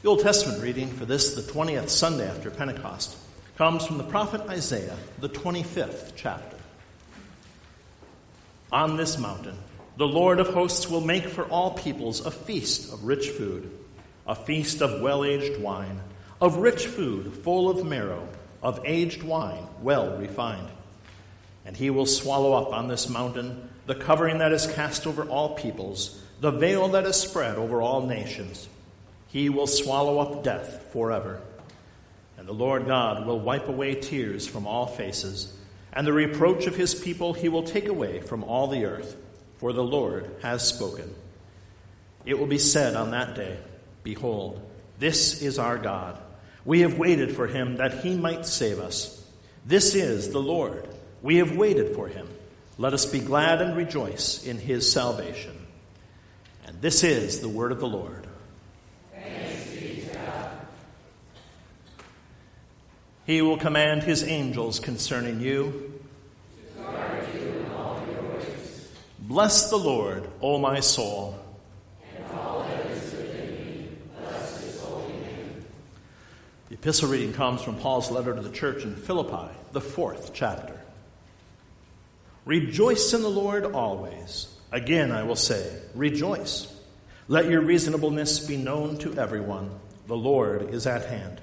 The Old Testament reading for this, the 20th Sunday after Pentecost, comes from the prophet Isaiah, the 25th chapter. On this mountain, the Lord of hosts will make for all peoples a feast of rich food, a feast of well aged wine, of rich food full of marrow, of aged wine well refined. And he will swallow up on this mountain the covering that is cast over all peoples, the veil that is spread over all nations. He will swallow up death forever. And the Lord God will wipe away tears from all faces, and the reproach of his people he will take away from all the earth, for the Lord has spoken. It will be said on that day, Behold, this is our God. We have waited for him that he might save us. This is the Lord. We have waited for him. Let us be glad and rejoice in his salvation. And this is the word of the Lord. He will command his angels concerning you. Bless the Lord, O my soul. The epistle reading comes from Paul's letter to the church in Philippi, the fourth chapter. Rejoice in the Lord always. Again, I will say, rejoice. Let your reasonableness be known to everyone. The Lord is at hand.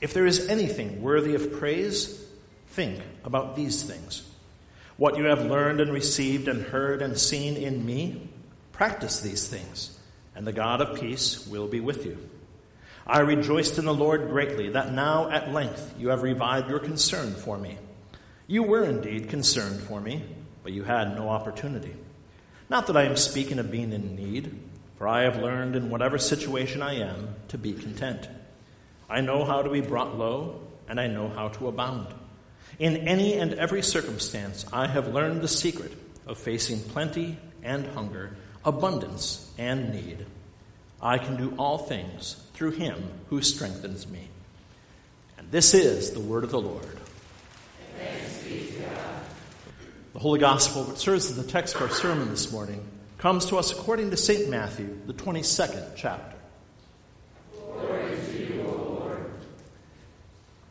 if there is anything worthy of praise, think about these things. What you have learned and received and heard and seen in me, practice these things, and the God of peace will be with you. I rejoiced in the Lord greatly that now at length you have revived your concern for me. You were indeed concerned for me, but you had no opportunity. Not that I am speaking of being in need, for I have learned in whatever situation I am to be content. I know how to be brought low, and I know how to abound. In any and every circumstance, I have learned the secret of facing plenty and hunger, abundance and need. I can do all things through him who strengthens me. And this is the word of the Lord. The Holy Gospel, which serves as the text for our sermon this morning, comes to us according to St. Matthew, the 22nd chapter.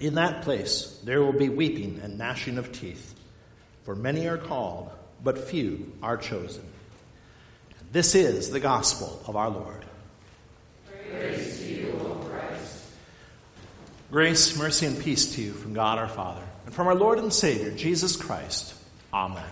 In that place there will be weeping and gnashing of teeth, for many are called, but few are chosen. This is the gospel of our Lord. Praise to you, O Christ. Grace, mercy, and peace to you from God our Father, and from our Lord and Savior, Jesus Christ. Amen.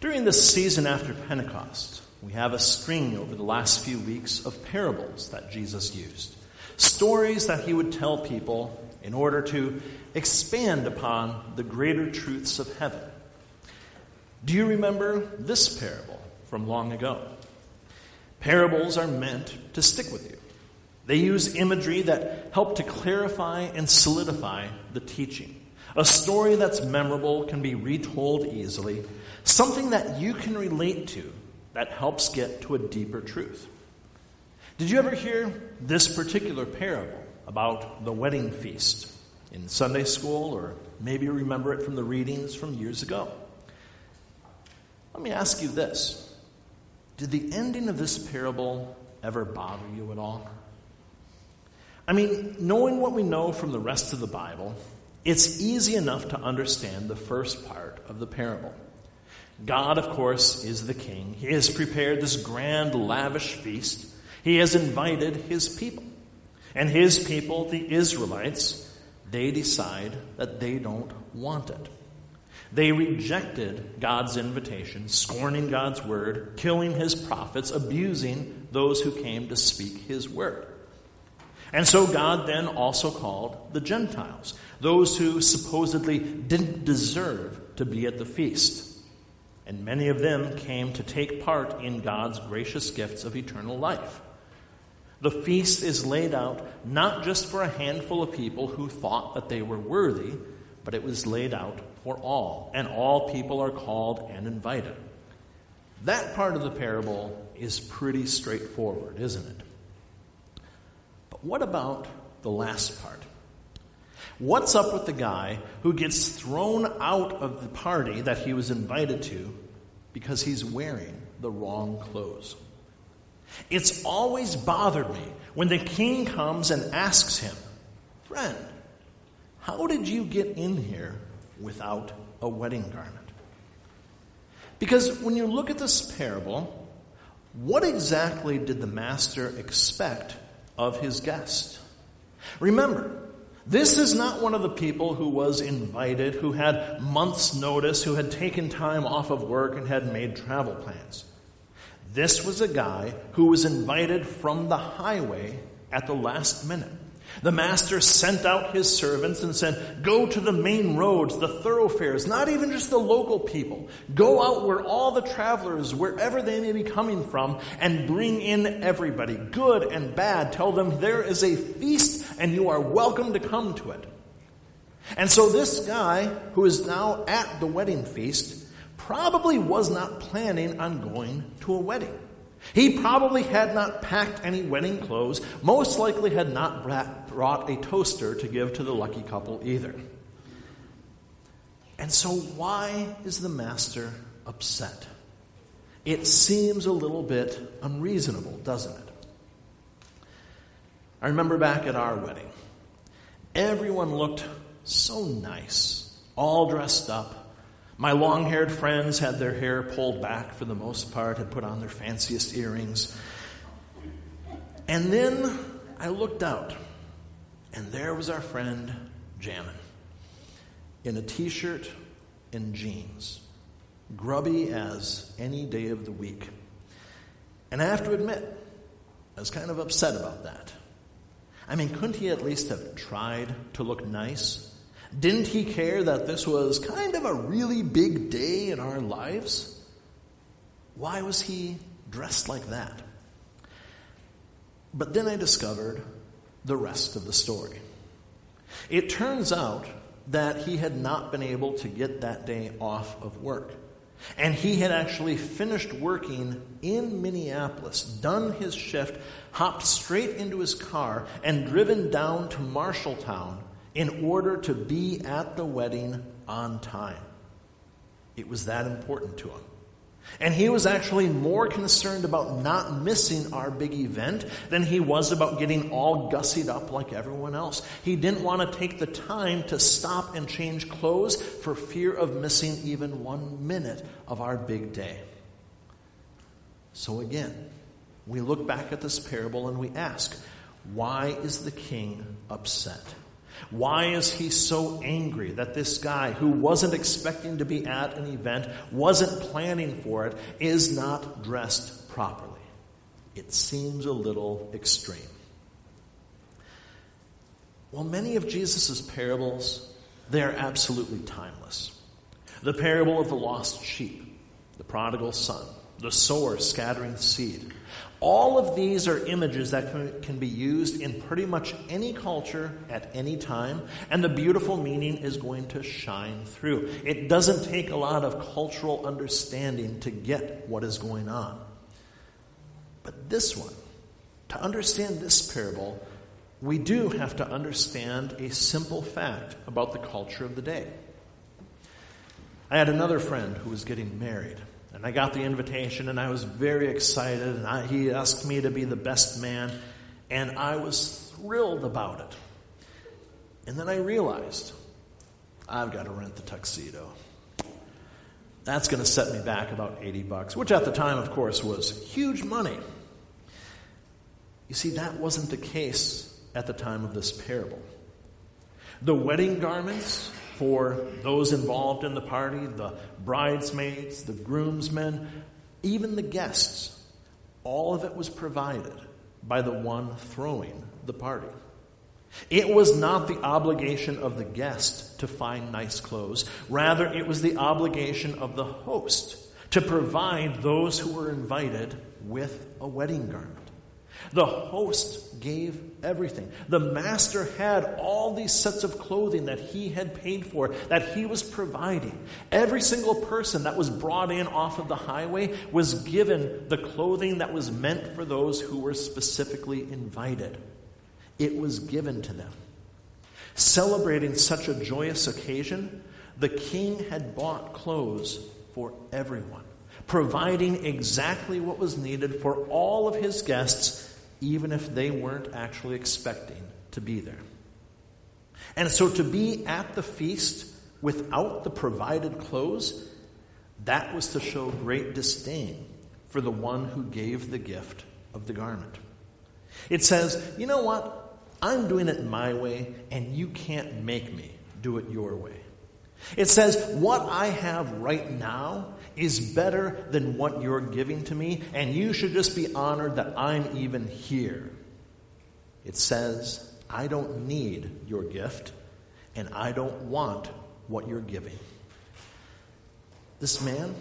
During this season after Pentecost, we have a string over the last few weeks of parables that Jesus used stories that he would tell people in order to expand upon the greater truths of heaven. Do you remember this parable from long ago? Parables are meant to stick with you. They use imagery that help to clarify and solidify the teaching. A story that's memorable can be retold easily, something that you can relate to that helps get to a deeper truth. Did you ever hear this particular parable about the wedding feast in Sunday school, or maybe remember it from the readings from years ago? Let me ask you this Did the ending of this parable ever bother you at all? I mean, knowing what we know from the rest of the Bible, it's easy enough to understand the first part of the parable. God, of course, is the king. He has prepared this grand, lavish feast. He has invited his people. And his people, the Israelites, they decide that they don't want it. They rejected God's invitation, scorning God's word, killing his prophets, abusing those who came to speak his word. And so God then also called the Gentiles, those who supposedly didn't deserve to be at the feast. And many of them came to take part in God's gracious gifts of eternal life. The feast is laid out not just for a handful of people who thought that they were worthy, but it was laid out for all, and all people are called and invited. That part of the parable is pretty straightforward, isn't it? But what about the last part? What's up with the guy who gets thrown out of the party that he was invited to because he's wearing the wrong clothes? It's always bothered me when the king comes and asks him, Friend, how did you get in here without a wedding garment? Because when you look at this parable, what exactly did the master expect of his guest? Remember, this is not one of the people who was invited, who had months' notice, who had taken time off of work and had made travel plans. This was a guy who was invited from the highway at the last minute. The master sent out his servants and said, Go to the main roads, the thoroughfares, not even just the local people. Go out where all the travelers, wherever they may be coming from, and bring in everybody, good and bad. Tell them there is a feast and you are welcome to come to it. And so this guy, who is now at the wedding feast, probably was not planning on going to a wedding. He probably had not packed any wedding clothes, most likely had not brought a toaster to give to the lucky couple either. And so, why is the master upset? It seems a little bit unreasonable, doesn't it? I remember back at our wedding, everyone looked so nice, all dressed up my long haired friends had their hair pulled back for the most part, had put on their fanciest earrings. And then I looked out, and there was our friend Jamin in a t shirt and jeans, grubby as any day of the week. And I have to admit, I was kind of upset about that. I mean, couldn't he at least have tried to look nice? Didn't he care that this was kind of a really big day in our lives? Why was he dressed like that? But then I discovered the rest of the story. It turns out that he had not been able to get that day off of work. And he had actually finished working in Minneapolis, done his shift, hopped straight into his car, and driven down to Marshalltown in order to be at the wedding on time. It was that important to him. And he was actually more concerned about not missing our big event than he was about getting all gussied up like everyone else. He didn't want to take the time to stop and change clothes for fear of missing even one minute of our big day. So again, we look back at this parable and we ask, why is the king upset? Why is he so angry that this guy, who wasn't expecting to be at an event, wasn't planning for it, is not dressed properly? It seems a little extreme. Well, many of Jesus' parables, they are absolutely timeless. The parable of the lost sheep, the prodigal son, the sower scattering seed. All of these are images that can be used in pretty much any culture at any time, and the beautiful meaning is going to shine through. It doesn't take a lot of cultural understanding to get what is going on. But this one, to understand this parable, we do have to understand a simple fact about the culture of the day. I had another friend who was getting married, I got the invitation, and I was very excited, and I, he asked me to be the best man, and I was thrilled about it. And then I realized I've got to rent the tuxedo. That's going to set me back about 80 bucks, which at the time, of course, was huge money. You see, that wasn't the case at the time of this parable. The wedding garments for those involved in the party, the bridesmaids, the groomsmen, even the guests, all of it was provided by the one throwing the party. It was not the obligation of the guest to find nice clothes. Rather, it was the obligation of the host to provide those who were invited with a wedding garment. The host gave everything. The master had all these sets of clothing that he had paid for, that he was providing. Every single person that was brought in off of the highway was given the clothing that was meant for those who were specifically invited. It was given to them. Celebrating such a joyous occasion, the king had bought clothes for everyone, providing exactly what was needed for all of his guests even if they weren't actually expecting to be there. And so to be at the feast without the provided clothes, that was to show great disdain for the one who gave the gift of the garment. It says, you know what? I'm doing it my way, and you can't make me do it your way. It says, What I have right now is better than what you're giving to me, and you should just be honored that I'm even here. It says, I don't need your gift, and I don't want what you're giving. This man,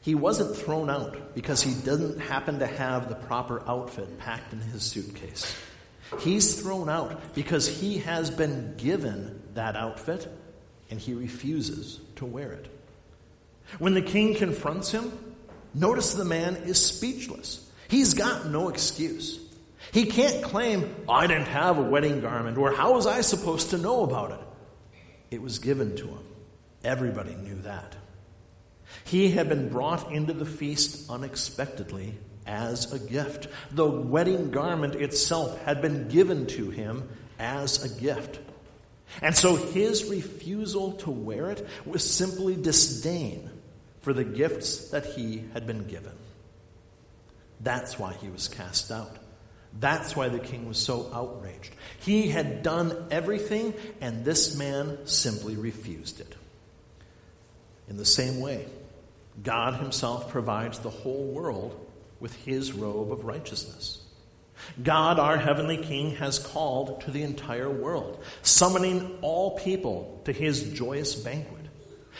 he wasn't thrown out because he doesn't happen to have the proper outfit packed in his suitcase. He's thrown out because he has been given that outfit and he refuses to wear it. When the king confronts him, notice the man is speechless. He's got no excuse. He can't claim, I didn't have a wedding garment, or how was I supposed to know about it? It was given to him. Everybody knew that. He had been brought into the feast unexpectedly as a gift. The wedding garment itself had been given to him as a gift. And so his refusal to wear it was simply disdain for the gifts that he had been given. That's why he was cast out. That's why the king was so outraged. He had done everything, and this man simply refused it. In the same way, God himself provides the whole world with his robe of righteousness. God, our heavenly King, has called to the entire world, summoning all people to his joyous banquet.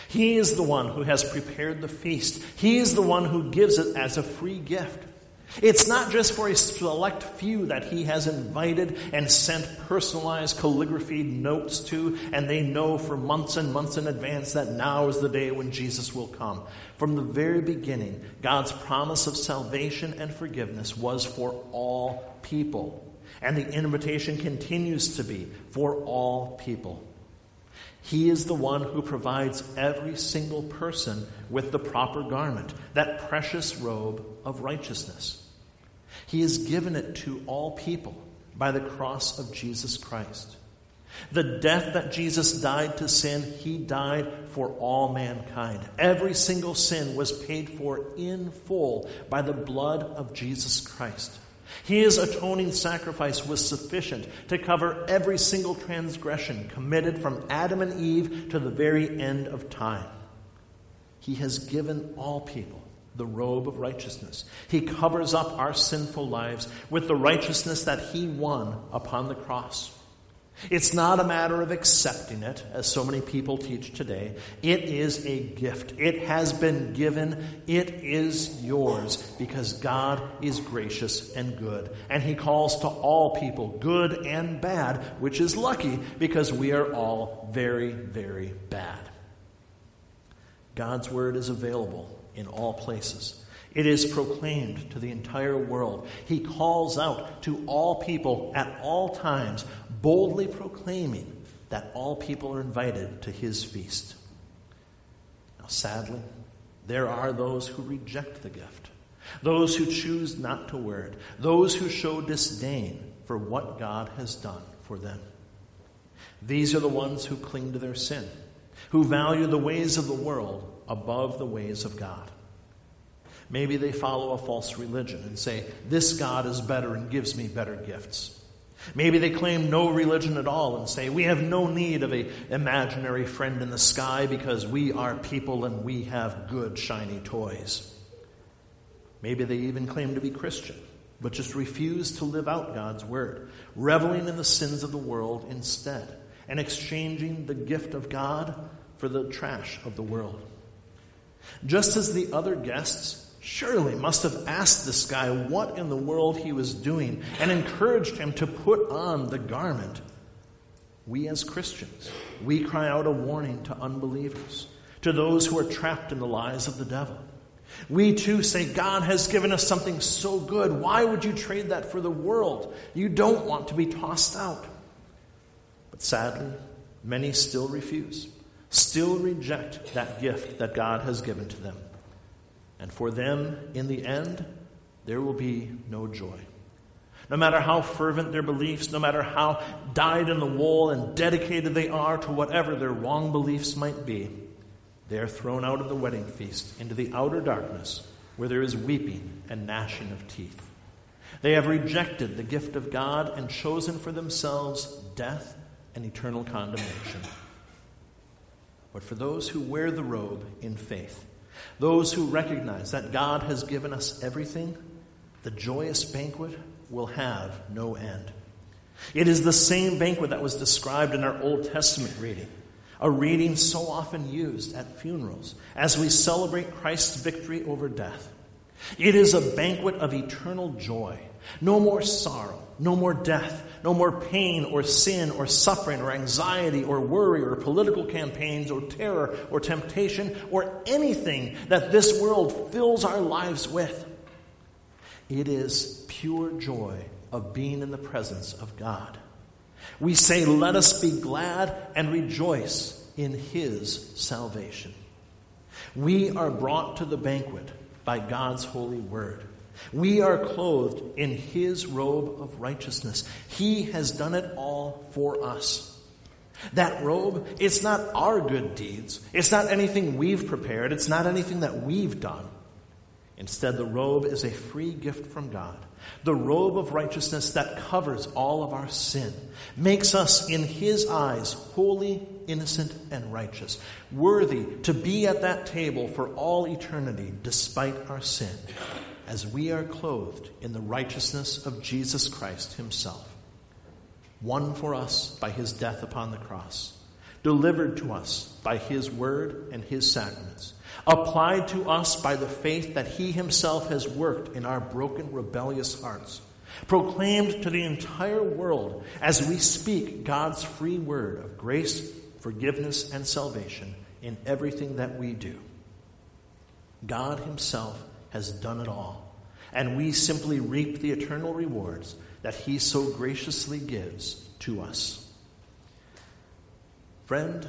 He is the one who has prepared the feast. He is the one who gives it as a free gift. It's not just for a select few that he has invited and sent personalized calligraphy notes to, and they know for months and months in advance that now is the day when Jesus will come. From the very beginning, God's promise of salvation and forgiveness was for all people. And the invitation continues to be for all people. He is the one who provides every single person with the proper garment, that precious robe of righteousness. He has given it to all people by the cross of Jesus Christ. The death that Jesus died to sin, he died for all mankind. Every single sin was paid for in full by the blood of Jesus Christ. His atoning sacrifice was sufficient to cover every single transgression committed from Adam and Eve to the very end of time. He has given all people the robe of righteousness. He covers up our sinful lives with the righteousness that He won upon the cross. It's not a matter of accepting it, as so many people teach today. It is a gift. It has been given. It is yours because God is gracious and good. And He calls to all people, good and bad, which is lucky because we are all very, very bad. God's Word is available in all places. It is proclaimed to the entire world. He calls out to all people at all times, boldly proclaiming that all people are invited to his feast. Now, sadly, there are those who reject the gift, those who choose not to wear it, those who show disdain for what God has done for them. These are the ones who cling to their sin, who value the ways of the world above the ways of God. Maybe they follow a false religion and say, This God is better and gives me better gifts. Maybe they claim no religion at all and say, We have no need of a imaginary friend in the sky because we are people and we have good, shiny toys. Maybe they even claim to be Christian, but just refuse to live out God's word, reveling in the sins of the world instead, and exchanging the gift of God for the trash of the world. Just as the other guests surely must have asked this guy what in the world he was doing and encouraged him to put on the garment. We as Christians, we cry out a warning to unbelievers, to those who are trapped in the lies of the devil. We too say, God has given us something so good. Why would you trade that for the world? You don't want to be tossed out. But sadly, many still refuse, still reject that gift that God has given to them. And for them, in the end, there will be no joy. No matter how fervent their beliefs, no matter how dyed in the wool and dedicated they are to whatever their wrong beliefs might be, they are thrown out of the wedding feast into the outer darkness where there is weeping and gnashing of teeth. They have rejected the gift of God and chosen for themselves death and eternal condemnation. But for those who wear the robe in faith, those who recognize that God has given us everything, the joyous banquet will have no end. It is the same banquet that was described in our Old Testament reading, a reading so often used at funerals as we celebrate Christ's victory over death. It is a banquet of eternal joy. No more sorrow, no more death, no more pain or sin or suffering or anxiety or worry or political campaigns or terror or temptation or anything that this world fills our lives with. It is pure joy of being in the presence of God. We say, Let us be glad and rejoice in His salvation. We are brought to the banquet by God's holy word. We are clothed in His robe of righteousness. He has done it all for us. That robe, it's not our good deeds. It's not anything we've prepared. It's not anything that we've done. Instead, the robe is a free gift from God. The robe of righteousness that covers all of our sin, makes us in His eyes holy, innocent, and righteous, worthy to be at that table for all eternity despite our sin as we are clothed in the righteousness of Jesus Christ Himself, won for us by His death upon the cross, delivered to us by His word and His sacraments, applied to us by the faith that He Himself has worked in our broken, rebellious hearts, proclaimed to the entire world as we speak God's free word of grace, forgiveness, and salvation in everything that we do. God Himself has done it all. And we simply reap the eternal rewards that He so graciously gives to us. Friend,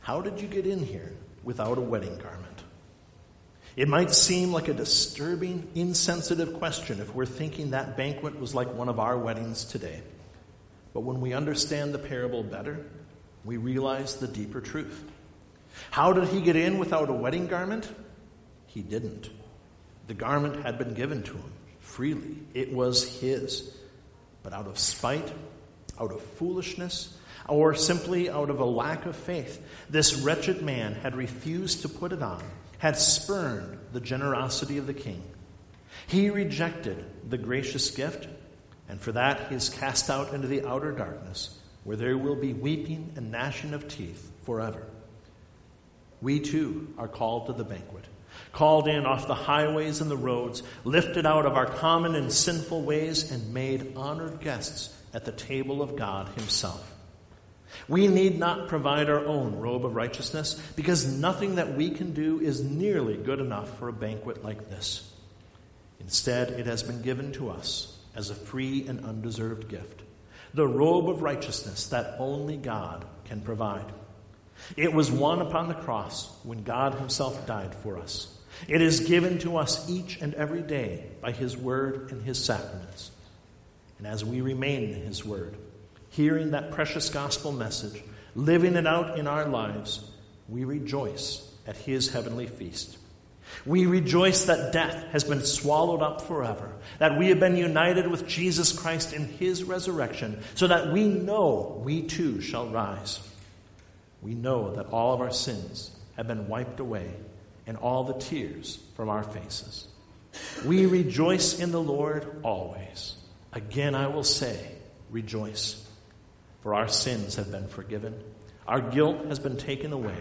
how did you get in here without a wedding garment? It might seem like a disturbing, insensitive question if we're thinking that banquet was like one of our weddings today. But when we understand the parable better, we realize the deeper truth. How did he get in without a wedding garment? He didn't. The garment had been given to him freely, it was his. But out of spite, out of foolishness, or simply out of a lack of faith, this wretched man had refused to put it on, had spurned the generosity of the king. He rejected the gracious gift, and for that he is cast out into the outer darkness, where there will be weeping and gnashing of teeth forever. We too are called to the banquet, called in off the highways and the roads, lifted out of our common and sinful ways, and made honored guests at the table of God Himself. We need not provide our own robe of righteousness because nothing that we can do is nearly good enough for a banquet like this. Instead, it has been given to us as a free and undeserved gift the robe of righteousness that only God can provide. It was won upon the cross when God Himself died for us. It is given to us each and every day by His Word and His sacraments. And as we remain in His Word, hearing that precious gospel message, living it out in our lives, we rejoice at His heavenly feast. We rejoice that death has been swallowed up forever, that we have been united with Jesus Christ in his resurrection, so that we know we too shall rise. We know that all of our sins have been wiped away and all the tears from our faces. We rejoice in the Lord always. Again, I will say, rejoice. For our sins have been forgiven, our guilt has been taken away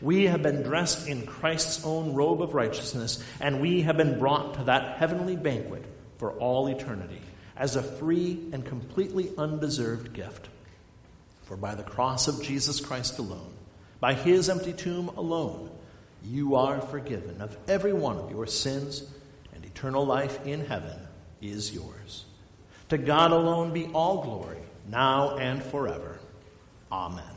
we have been dressed in Christ's own robe of righteousness, and we have been brought to that heavenly banquet for all eternity as a free and completely undeserved gift. For by the cross of Jesus Christ alone, by his empty tomb alone, you are forgiven of every one of your sins, and eternal life in heaven is yours. To God alone be all glory, now and forever. Amen.